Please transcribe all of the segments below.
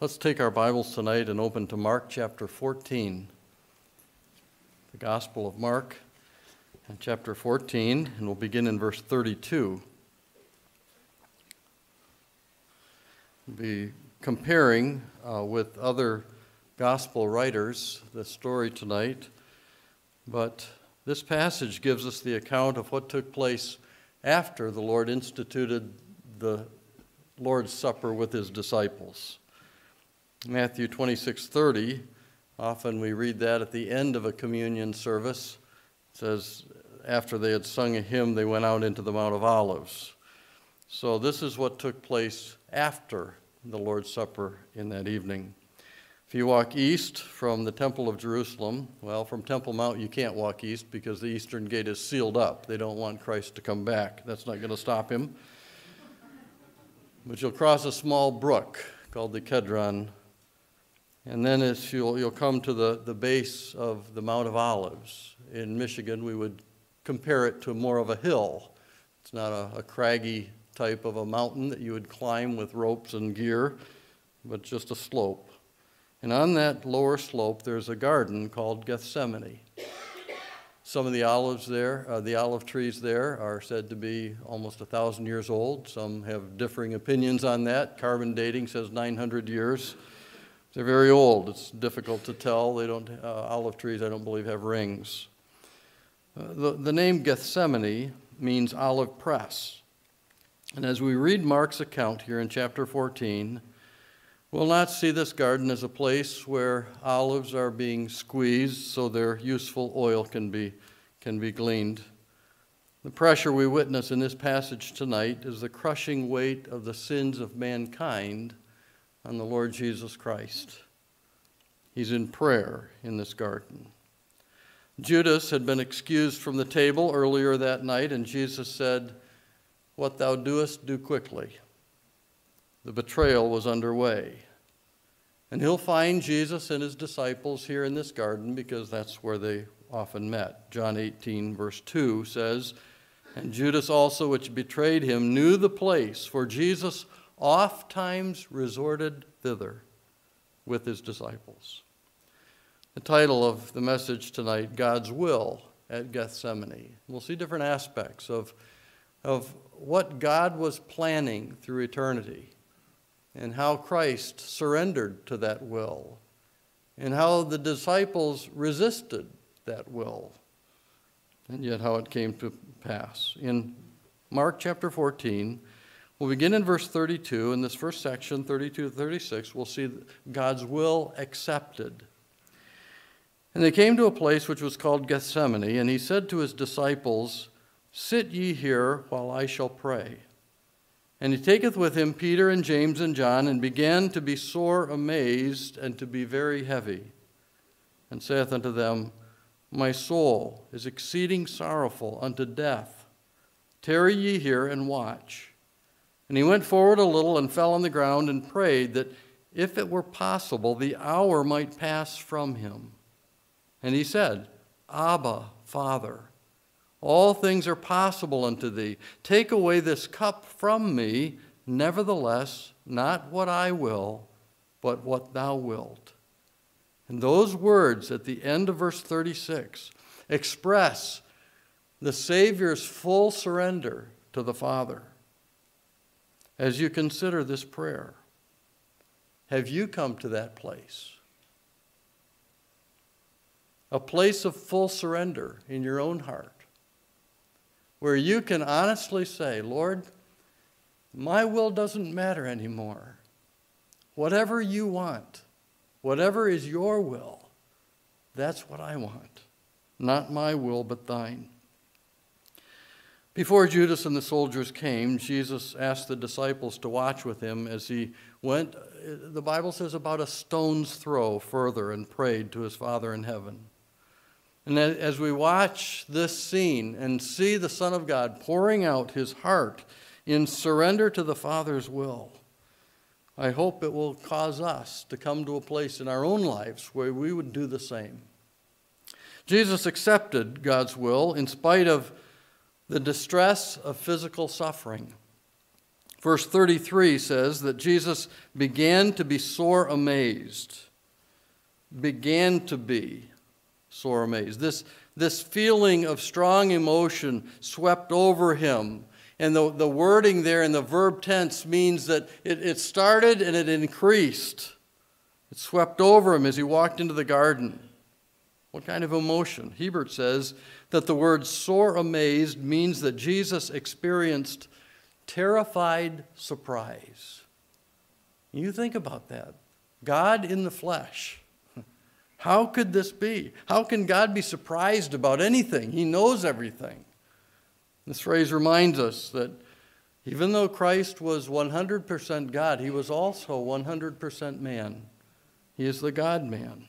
Let's take our Bibles tonight and open to Mark chapter 14. The Gospel of Mark, and chapter 14, and we'll begin in verse 32. We'll be comparing uh, with other Gospel writers the story tonight, but this passage gives us the account of what took place after the Lord instituted the Lord's Supper with his disciples. Matthew 26:30, often we read that at the end of a communion service. It says after they had sung a hymn, they went out into the Mount of Olives. So this is what took place after the Lord's Supper in that evening. If you walk east from the Temple of Jerusalem, well, from Temple Mount, you can't walk east because the eastern gate is sealed up. They don't want Christ to come back. That's not going to stop him. But you'll cross a small brook called the Kedron and then as you'll, you'll come to the, the base of the Mount of Olives. In Michigan, we would compare it to more of a hill. It's not a, a craggy type of a mountain that you would climb with ropes and gear, but just a slope. And on that lower slope, there's a garden called Gethsemane. Some of the olives there, uh, the olive trees there, are said to be almost a thousand years old. Some have differing opinions on that. Carbon dating says 900 years. They're very old. It's difficult to tell. They don't, uh, olive trees, I don't believe, have rings. Uh, the, the name Gethsemane means olive press. And as we read Mark's account here in chapter 14, we'll not see this garden as a place where olives are being squeezed so their useful oil can be, can be gleaned. The pressure we witness in this passage tonight is the crushing weight of the sins of mankind on the Lord Jesus Christ. He's in prayer in this garden. Judas had been excused from the table earlier that night, and Jesus said, What thou doest, do quickly. The betrayal was underway. And he'll find Jesus and his disciples here in this garden because that's where they often met. John 18, verse 2 says, And Judas also, which betrayed him, knew the place, for Jesus oft times resorted thither with his disciples. The title of the message tonight, God's Will at Gethsemane. We'll see different aspects of, of what God was planning through eternity and how Christ surrendered to that will and how the disciples resisted that will and yet how it came to pass. In Mark chapter 14, We'll begin in verse 32. In this first section, 32 to 36, we'll see God's will accepted. And they came to a place which was called Gethsemane, and he said to his disciples, Sit ye here while I shall pray. And he taketh with him Peter and James and John, and began to be sore amazed and to be very heavy, and saith unto them, My soul is exceeding sorrowful unto death. Tarry ye here and watch. And he went forward a little and fell on the ground and prayed that if it were possible, the hour might pass from him. And he said, Abba, Father, all things are possible unto thee. Take away this cup from me, nevertheless, not what I will, but what thou wilt. And those words at the end of verse 36 express the Savior's full surrender to the Father as you consider this prayer? Have you come to that place? A place of full surrender in your own heart, where you can honestly say, Lord, my will doesn't matter anymore. Whatever you want, whatever is your will, that's what I want. Not my will, but thine. Before Judas and the soldiers came, Jesus asked the disciples to watch with him as he went, uh, the Bible says, about a stone's throw further and prayed to his Father in heaven. And as we watch this scene and see the Son of God pouring out his heart in surrender to the Father's will, I hope it will cause us to come to a place in our own lives where we would do the same. Jesus accepted God's will in spite of the distress of physical suffering. Verse 33 says that Jesus began to be sore amazed. Began to be sore amazed. This, this feeling of strong emotion swept over him. And the, the wording there in the verb tense means that it, it started and it increased. It swept over him as he walked into the garden. What kind of emotion? Hiebert says that the word sore amazed means that Jesus experienced terrified surprise. You think about that. God in the flesh. How could this be? How can God be surprised about anything? He knows everything. This phrase reminds us that even though Christ was 100% God, he was also 100% man. He is the God man.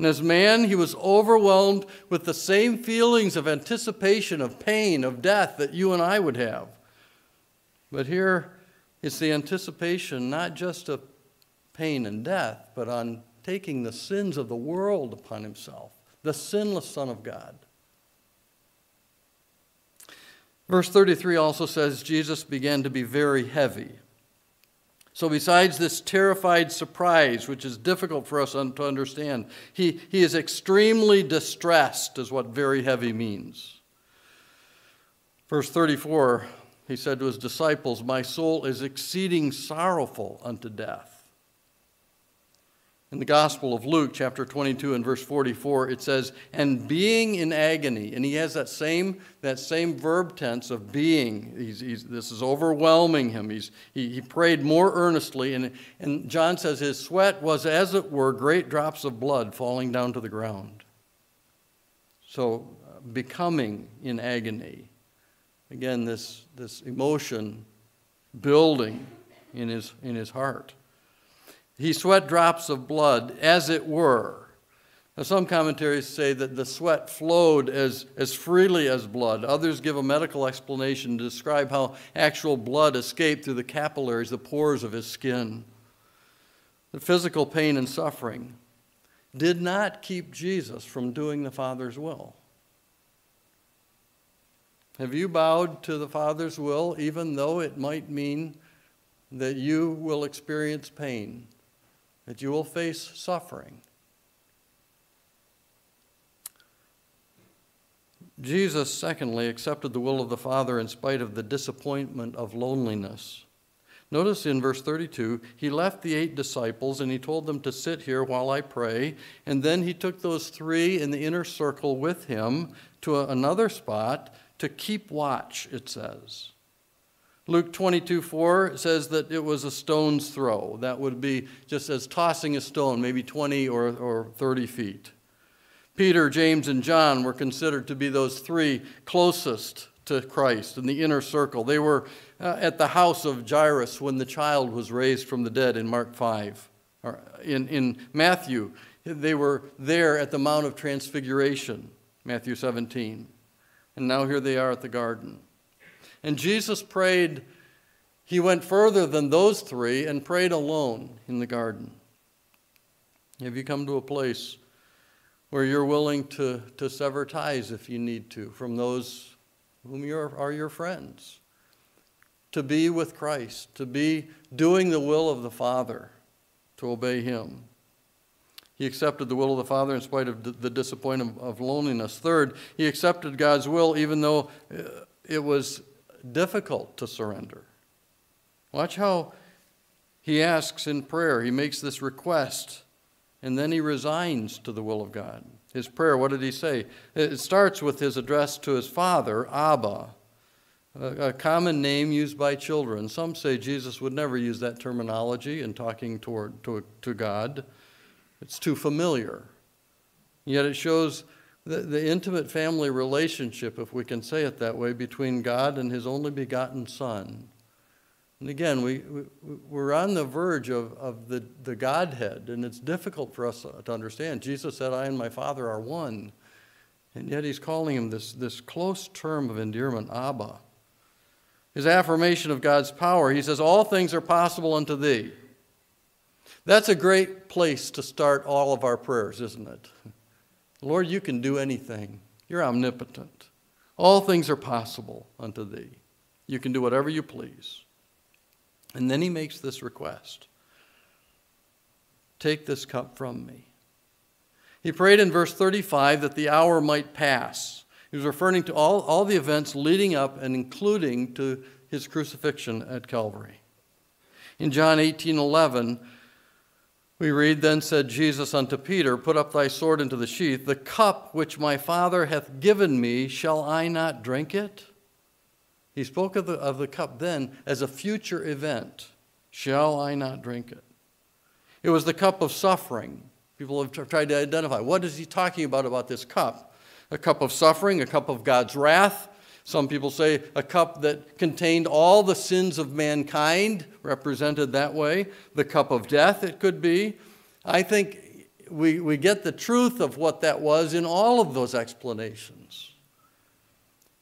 And as man, he was overwhelmed with the same feelings of anticipation, of pain, of death that you and I would have. But here it's the anticipation not just of pain and death, but on taking the sins of the world upon himself, the sinless Son of God. Verse 33 also says Jesus began to be very heavy. So, besides this terrified surprise, which is difficult for us to understand, he, he is extremely distressed, is what very heavy means. Verse 34 he said to his disciples, My soul is exceeding sorrowful unto death. In the Gospel of Luke, chapter 22 and verse 44, it says, And being in agony. And he has that same, that same verb tense of being. He's, he's, this is overwhelming him. He's, he, he prayed more earnestly. And, and John says his sweat was, as it were, great drops of blood falling down to the ground. So, uh, becoming in agony. Again, this, this emotion building in his, in his heart. He sweat drops of blood, as it were. Now, some commentaries say that the sweat flowed as, as freely as blood. Others give a medical explanation to describe how actual blood escaped through the capillaries, the pores of his skin. The physical pain and suffering did not keep Jesus from doing the Father's will. Have you bowed to the Father's will, even though it might mean that you will experience pain, that you will face suffering? Jesus, secondly, accepted the will of the Father in spite of the disappointment of loneliness. Notice in verse 32, he left the eight disciples and he told them to sit here while I pray. And then he took those three in the inner circle with him to another spot to keep watch, it says. Luke 22 4 says that it was a stone's throw. That would be just as tossing a stone, maybe 20 or, or 30 feet. Peter, James, and John were considered to be those three closest to Christ in the inner circle. They were uh, at the house of Jairus when the child was raised from the dead in Mark 5. Or in, in Matthew, they were there at the Mount of Transfiguration, Matthew 17. And now here they are at the garden. And Jesus prayed, he went further than those three and prayed alone in the garden. Have you come to a place where you're willing to, to sever ties if you need to from those whom you're, are your friends? To be with Christ, to be doing the will of the Father, to obey Him. He accepted the will of the Father in spite of the disappointment of loneliness. Third, he accepted God's will even though uh, it was difficult to surrender. Watch how he asks in prayer. He makes this request, and then he resigns to the will of God. His prayer, what did he say? It starts with his address to his father, Abba, a common name used by children. Some say Jesus would never use that terminology in talking toward, to, to God. It's too familiar. Yet it shows the, the intimate family relationship, if we can say it that way, between God and His only begotten Son. And again, we, we, we're on the verge of, of the, the Godhead, and it's difficult for us to understand. Jesus said, I and my Father are one. And yet he's calling him this, this close term of endearment, Abba. His affirmation of God's power, he says, All things are possible unto thee. That's a great place to start all of our prayers, isn't it? Lord, you can do anything. You're omnipotent. All things are possible unto thee. You can do whatever you please. And then he makes this request Take this cup from me. He prayed in verse 35 that the hour might pass. He was referring to all, all the events leading up and including to his crucifixion at Calvary. In John 18 11, we read, Then said Jesus unto Peter, Put up thy sword into the sheath. The cup which my Father hath given me, shall I not drink it? He spoke of the, of the cup then as a future event. Shall I not drink it? It was the cup of suffering. People have tried to identify what is he talking about about this cup? A cup of suffering, a cup of God's wrath. Some people say a cup that contained all the sins of mankind, represented that way. The cup of death, it could be. I think we, we get the truth of what that was in all of those explanations.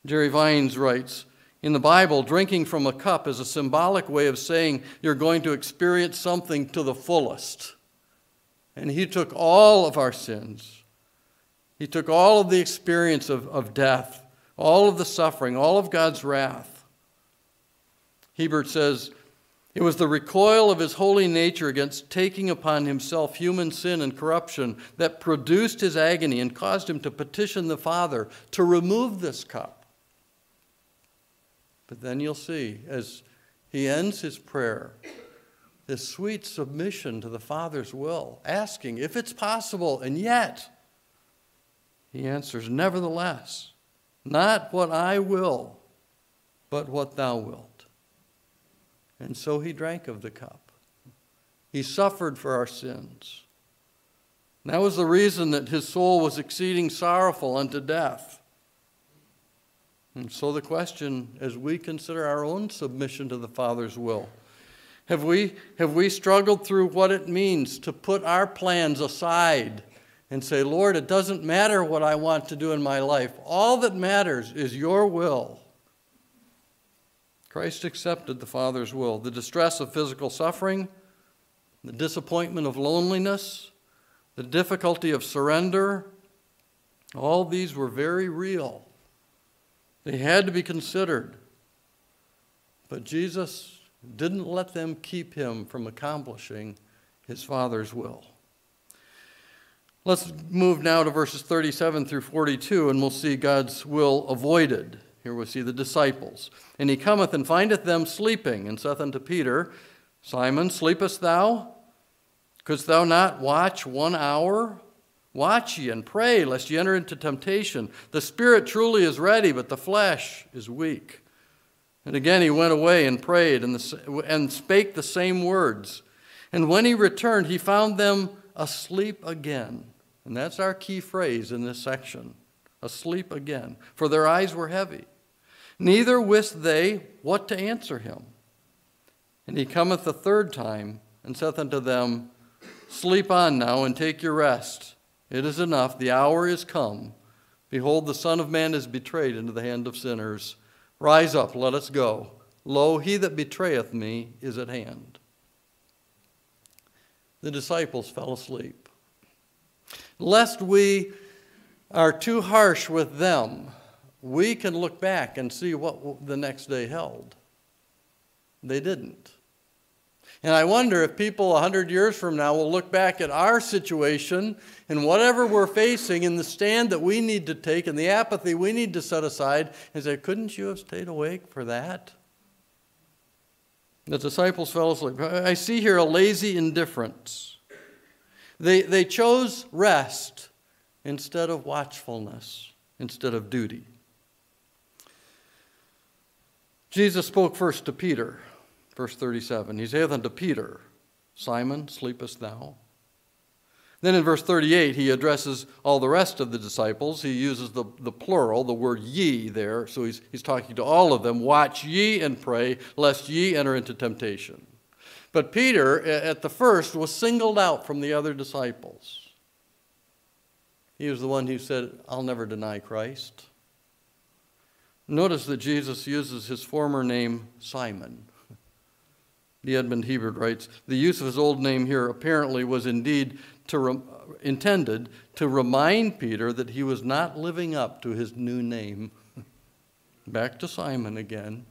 Jerry Vines writes In the Bible, drinking from a cup is a symbolic way of saying you're going to experience something to the fullest. And he took all of our sins. He took all of the experience of, of death, all of the suffering, all of God's wrath. Hiebert says, it was the recoil of his holy nature against taking upon himself human sin and corruption that produced his agony and caused him to petition the Father to remove this cup. But then you'll see, as he ends his prayer, this sweet submission to the Father's will, asking if it's possible, and yet he answers, Nevertheless, not what I will, but what thou wilt. And so he drank of the cup. He suffered for our sins. And that was the reason that his soul was exceeding sorrowful unto death. And so the question, as we consider our own submission to the Father's will, have we, have we struggled through what it means to put our plans aside and say, Lord, it doesn't matter what I want to do in my life. All that matters is your will. Christ accepted the Father's will. The distress of physical suffering, the disappointment of loneliness, the difficulty of surrender, all these were very real. They had to be considered. But Jesus didn't let them keep him from accomplishing his Father's will. Let's move now to verses 37 through 42, and we'll see God's will avoided. Here we see the disciples. And he cometh and findeth them sleeping, and saith unto Peter, Simon, sleepest thou? Couldst thou not watch one hour? Watch ye and pray, lest ye enter into temptation. The spirit truly is ready, but the flesh is weak. And again he went away and prayed and, the, and spake the same words. And when he returned, he found them asleep again. And that's our key phrase in this section asleep again, for their eyes were heavy. Neither wist they what to answer him. And he cometh the third time and saith unto them, Sleep on now and take your rest. It is enough, the hour is come. Behold, the Son of Man is betrayed into the hand of sinners. Rise up, let us go. Lo, he that betrayeth me is at hand. The disciples fell asleep. Lest we are too harsh with them, we can look back and see what the next day held. They didn't. And I wonder if people 100 years from now will look back at our situation and whatever we're facing and the stand that we need to take and the apathy we need to set aside and say, couldn't you have stayed awake for that? The disciples fell asleep. I see here a lazy indifference. They, they chose rest instead of watchfulness, instead of duty. Jesus spoke first to Peter. Verse 37 He saith unto Peter, Simon, sleepest thou? Then in verse 38, he addresses all the rest of the disciples. He uses the, the plural, the word ye there. So he's, he's talking to all of them. Watch ye and pray, lest ye enter into temptation. But Peter, at the first, was singled out from the other disciples. He was the one who said, I'll never deny Christ. Notice that Jesus uses his former name, Simon. D. Edmond Hiebert writes The use of his old name here apparently was indeed to intended to remind Peter that he was not living up to his new name. Back to Simon again.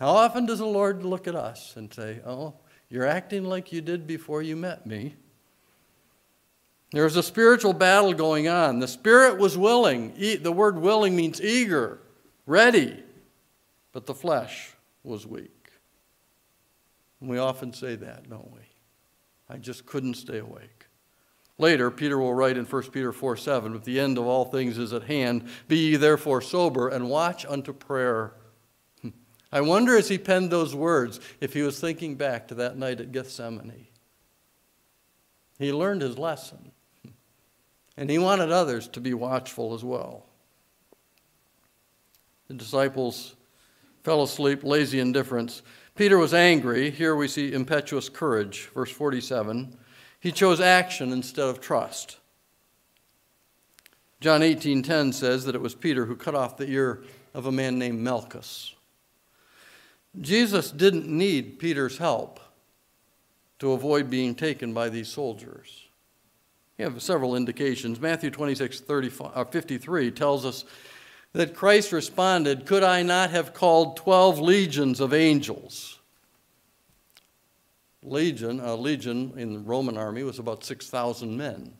How often does the Lord look at us and say, Oh, you're acting like you did before you met me? There's a spiritual battle going on. The spirit was willing. The word willing means eager, ready, but the flesh was weak. And we often say that, don't we? I just couldn't stay awake. Later, Peter will write in 1 Peter 4 7, But the end of all things is at hand. Be ye therefore sober and watch unto prayer. I wonder as he penned those words if he was thinking back to that night at Gethsemane. He learned his lesson, and he wanted others to be watchful as well. The disciples fell asleep, lazy indifference. Peter was angry. Here we see impetuous courage, verse 47. He chose action instead of trust. John 18:10 says that it was Peter who cut off the ear of a man named Malchus. Jesus didn't need Peter's help to avoid being taken by these soldiers. We have several indications. Matthew 26, uh, 53 tells us that Christ responded, Could I not have called 12 legions of angels? legion, a legion in the Roman army was about 6,000 men.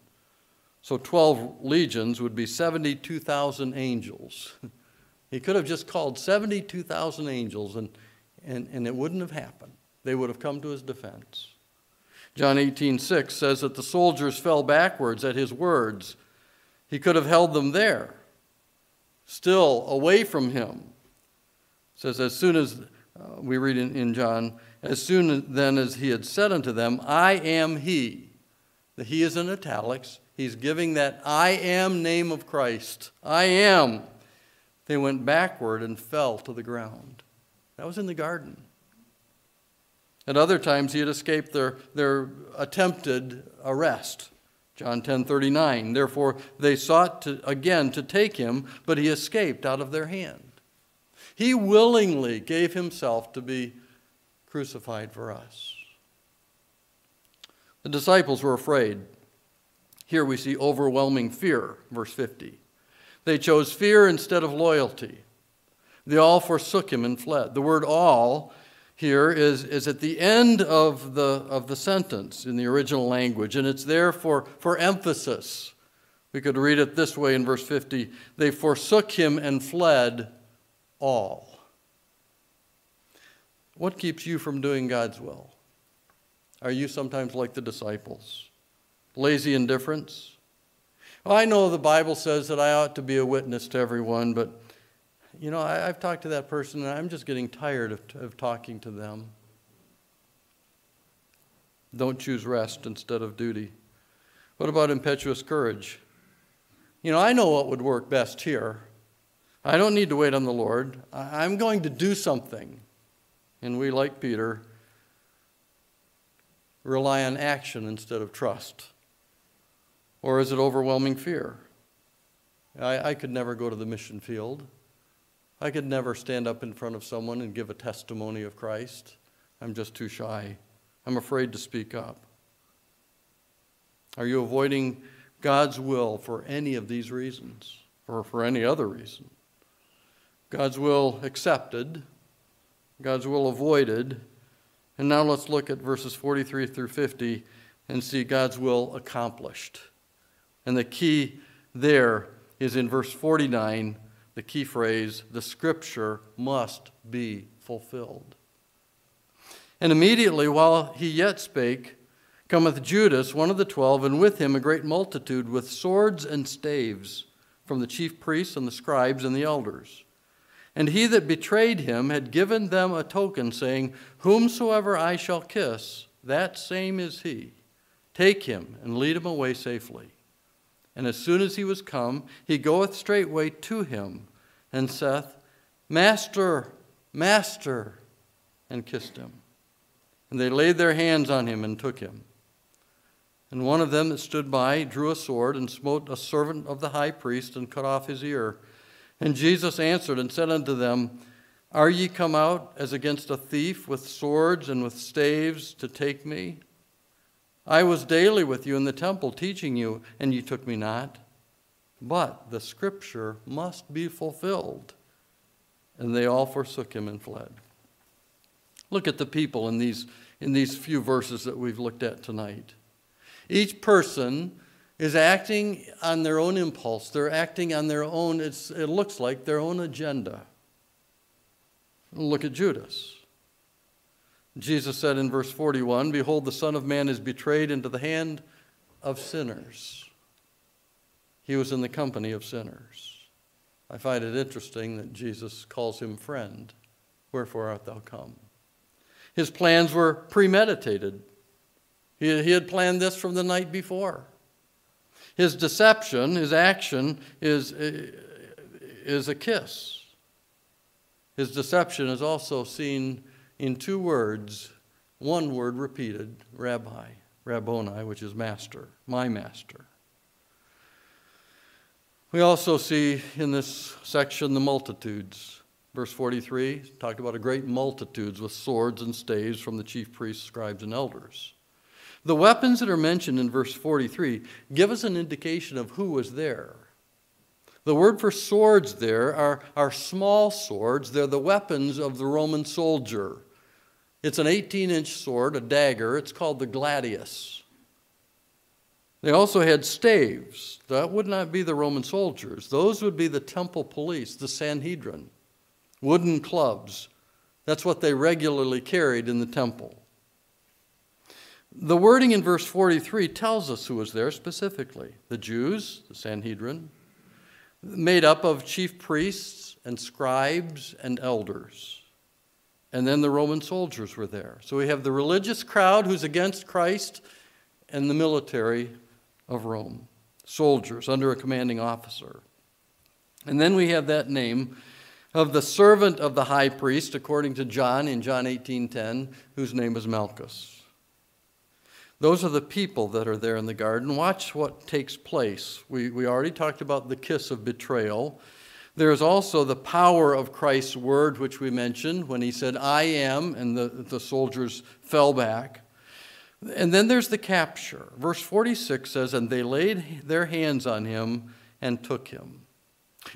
So 12 legions would be 72,000 angels. he could have just called 72,000 angels and, and, and it wouldn't have happened. They would have come to his defense. John 18:6 says that the soldiers fell backwards at his words. He could have held them there, still away from him. It says as soon as uh, we read in, in John as soon then as he had said unto them, I am he. The he is in italics. He's giving that I am name of Christ. I am. They went backward and fell to the ground. That was in the garden. At other times, he had escaped their, their attempted arrest. John 10 39. Therefore, they sought to, again to take him, but he escaped out of their hand. He willingly gave himself to be crucified for us. The disciples were afraid. Here we see overwhelming fear, verse 50. They chose fear instead of loyalty. They all forsook him and fled. The word all here is, is at the end of the, of the sentence in the original language, and it's there for, for emphasis. We could read it this way in verse 50 They forsook him and fled all. What keeps you from doing God's will? Are you sometimes like the disciples? Lazy indifference? Well, I know the Bible says that I ought to be a witness to everyone, but you know, I, have talked to that person and I'm just getting tired of, of talking to them. Don't choose rest instead of duty. What about impetuous courage? You know, I know what would work best here. I don't need to wait on the Lord. I'm going to do something. And we, like Peter, rely on action instead of trust? Or is it overwhelming fear? I, I, could never go to the mission field. I could never stand up in front of someone and give a testimony of Christ. I'm just too shy. I'm afraid to speak up. Are you avoiding God's will for any of these reasons or for any other reason? God's will accepted, God's will avoided. And now let's look at verses 43 through 50 and see God's will accomplished. And the key there is in verse 49, the key phrase, the scripture must be fulfilled. And immediately while he yet spake, cometh Judas, one of the twelve, and with him a great multitude with swords and staves from the chief priests and the scribes and the elders. And he that betrayed him had given them a token, saying, Whomsoever I shall kiss, that same is he. Take him and lead him away safely. And as soon as he was come, he goeth straightway to him, and saith, Master, Master, and kissed him. And they laid their hands on him and took him. And one of them that stood by drew a sword and smote a servant of the high priest and cut off his ear. And Jesus answered and said unto them, Are ye come out as against a thief with swords and with staves to take me? I was daily with you in the temple teaching you, and ye took me not. But the scripture must be fulfilled. And they all forsook him and fled. Look at the people in these, in these few verses that we've looked at tonight. Each person is acting on their own impulse. They're acting on their own, it looks like their own agenda. Look at Judas. Jesus said in verse 41 Behold, the Son of Man is betrayed into the hand of sinners. He was in the company of sinners. I find it interesting that Jesus calls him friend. Wherefore art thou come? His plans were premeditated. He, had planned this from the night before. His deception, his action, is, is a kiss. His deception is also seen in two words, one word repeated rabbi, rabboni, which is master, my master. We also see in this section the multitudes. Verse 43 talked about a great multitudes with swords and staves from the chief priests, scribes, and elders. The weapons that are mentioned in verse 43 give us an indication of who was there. The word for swords there are, are small swords, they're the weapons of the Roman soldier. It's an 18 inch sword, a dagger. It's called the gladius. They also had staves. That would not be the Roman soldiers, those would be the temple police, the Sanhedrin. Wooden clubs. That's what they regularly carried in the temple. The wording in verse 43 tells us who was there specifically the Jews, the Sanhedrin, made up of chief priests and scribes and elders. And then the Roman soldiers were there. So we have the religious crowd who's against Christ and the military of Rome, soldiers under a commanding officer. And then we have that name of the servant of the high priest according to John in John 18:10 whose name is Malchus. Those are the people that are there in the garden. Watch what takes place. We, we already talked about the kiss of betrayal. There is also the power of Christ's word, which we mentioned when he said, I am, and the, the soldiers fell back. And then there's the capture. Verse 46 says, And they laid their hands on him and took him.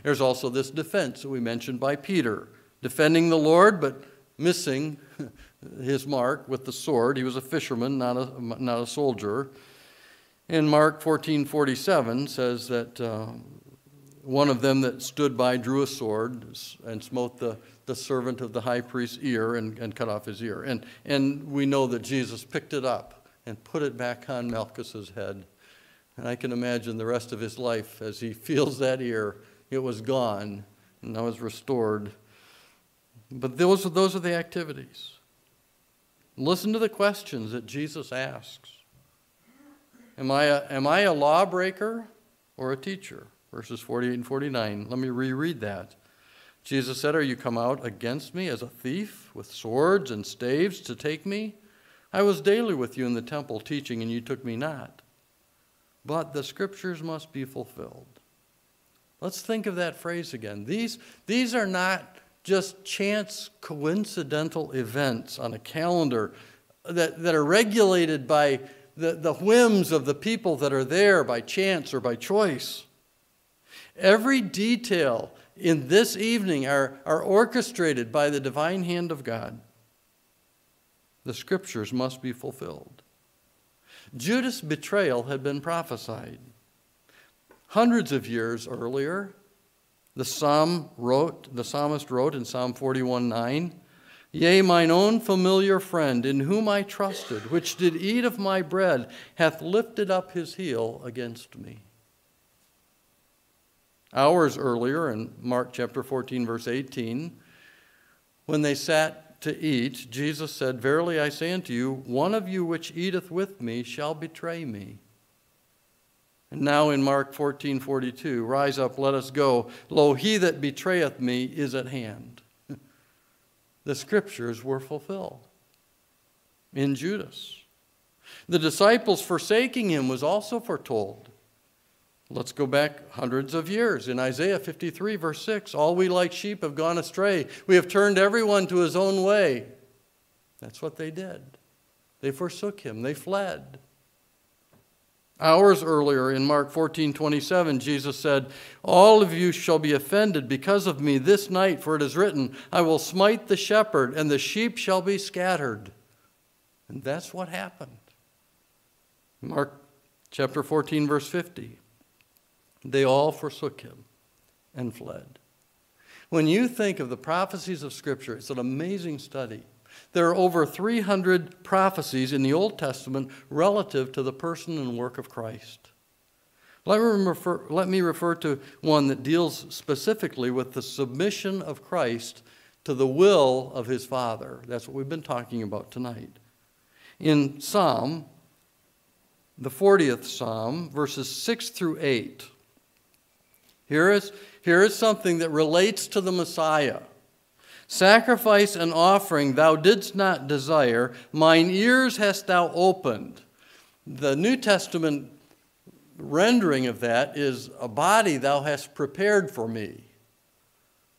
There's also this defense that we mentioned by Peter, defending the Lord, but missing his mark with the sword. He was a fisherman, not a, not a soldier. And Mark 14:47 says that uh, one of them that stood by drew a sword and smote the, the servant of the high priest's ear and, and cut off his ear. And, and we know that Jesus picked it up and put it back on Malchus's head. And I can imagine the rest of his life as he feels that ear, it was gone and now is restored. But those, those are the activities. Listen to the questions that Jesus asks. Am I a, am I a lawbreaker or a teacher? Verses 48 and 49. Let me reread that. Jesus said, Are you come out against me as a thief with swords and staves to take me? I was daily with you in the temple teaching, and you took me not. But the scriptures must be fulfilled. Let's think of that phrase again. These, these are not just chance coincidental events on a calendar that, that are regulated by the, the whims of the people that are there by chance or by choice. Every detail in this evening are, are orchestrated by the divine hand of God. The scriptures must be fulfilled. Judas' betrayal had been prophesied. Hundreds of years earlier, the psalm wrote, the psalmist wrote in Psalm 41 9, Yea, mine own familiar friend, in whom I trusted, which did eat of my bread, hath lifted up his heel against me. Hours earlier, in Mark chapter 14, verse 18, when they sat to eat, Jesus said, Verily I say unto you, one of you which eateth with me shall betray me. And now in Mark 14, 42, Rise up, let us go. Lo, he that betrayeth me is at hand. the scriptures were fulfilled in Judas. The disciples forsaking him was also foretold. Let's go back hundreds of years. In Isaiah 53, verse 6, all we like sheep have gone astray. We have turned everyone to his own way. That's what they did. They forsook him, they fled. Hours earlier in Mark 14 27, Jesus said, All of you shall be offended because of me this night, for it is written, I will smite the shepherd, and the sheep shall be scattered. And that's what happened. Mark chapter 14, verse 50. They all forsook him and fled. When you think of the prophecies of Scripture, it's an amazing study. There are over 300 prophecies in the Old Testament relative to the person and work of Christ. Let me, refer, let me refer to one that deals specifically with the submission of Christ to the will of his Father. That's what we've been talking about tonight. In Psalm, the 40th Psalm, verses 6 through 8, here is, here is something that relates to the Messiah. Sacrifice and offering thou didst not desire, mine ears hast thou opened. The New Testament rendering of that is a body thou hast prepared for me.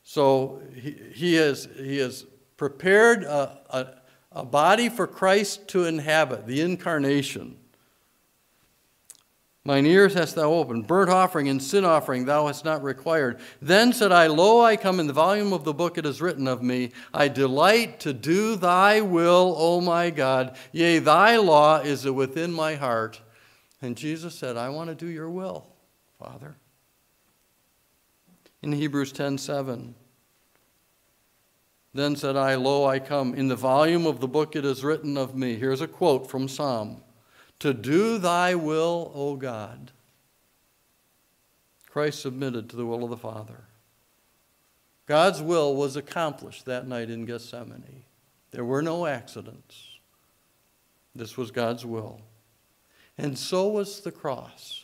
So he, he, has, he has prepared a, a, a body for Christ to inhabit, the incarnation. Mine ears hast thou opened. Burnt offering and sin offering thou hast not required. Then said I, Lo, I come in the volume of the book it is written of me. I delight to do thy will, O my God. Yea, thy law is within my heart. And Jesus said, I want to do your will, Father. In Hebrews 10 7. Then said I, Lo, I come. In the volume of the book it is written of me. Here's a quote from Psalm to do thy will, O God. Christ submitted to the will of the Father. God's will was accomplished that night in Gethsemane. There were no accidents. This was God's will. And so was the cross.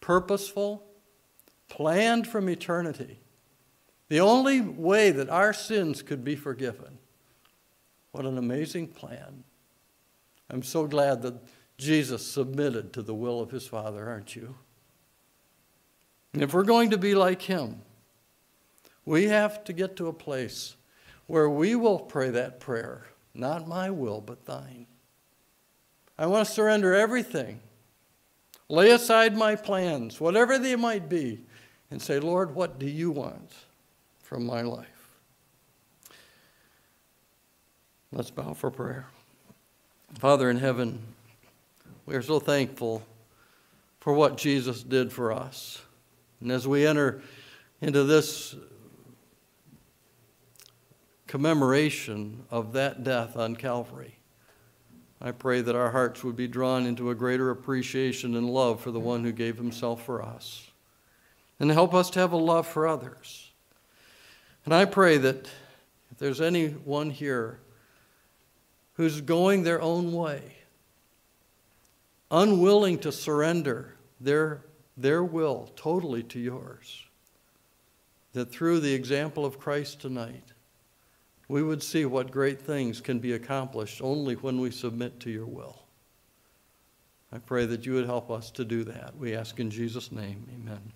Purposeful, planned from eternity. The only way that our sins could be forgiven. What an amazing plan. I'm so glad that Jesus submitted to the will of his Father, aren't you? And if we're going to be like him, we have to get to a place where we will pray that prayer, not my will, but thine. I want to surrender everything, lay aside my plans, whatever they might be, and say, Lord, what do you want from my life? Let's bow for prayer. Father in heaven, we are so thankful for what Jesus did for us. And as we enter into this commemoration of that death on Calvary, I pray that our hearts would be drawn into a greater appreciation and love for the one who gave himself for us. And help us to have a love for others. And I pray that if there's anyone here who's going their own way, unwilling to surrender their, their will totally to yours, that through the example of Christ tonight, we would see what great things can be accomplished only when we submit to your will. I pray that you would help us to do that. We ask in Jesus' name, amen.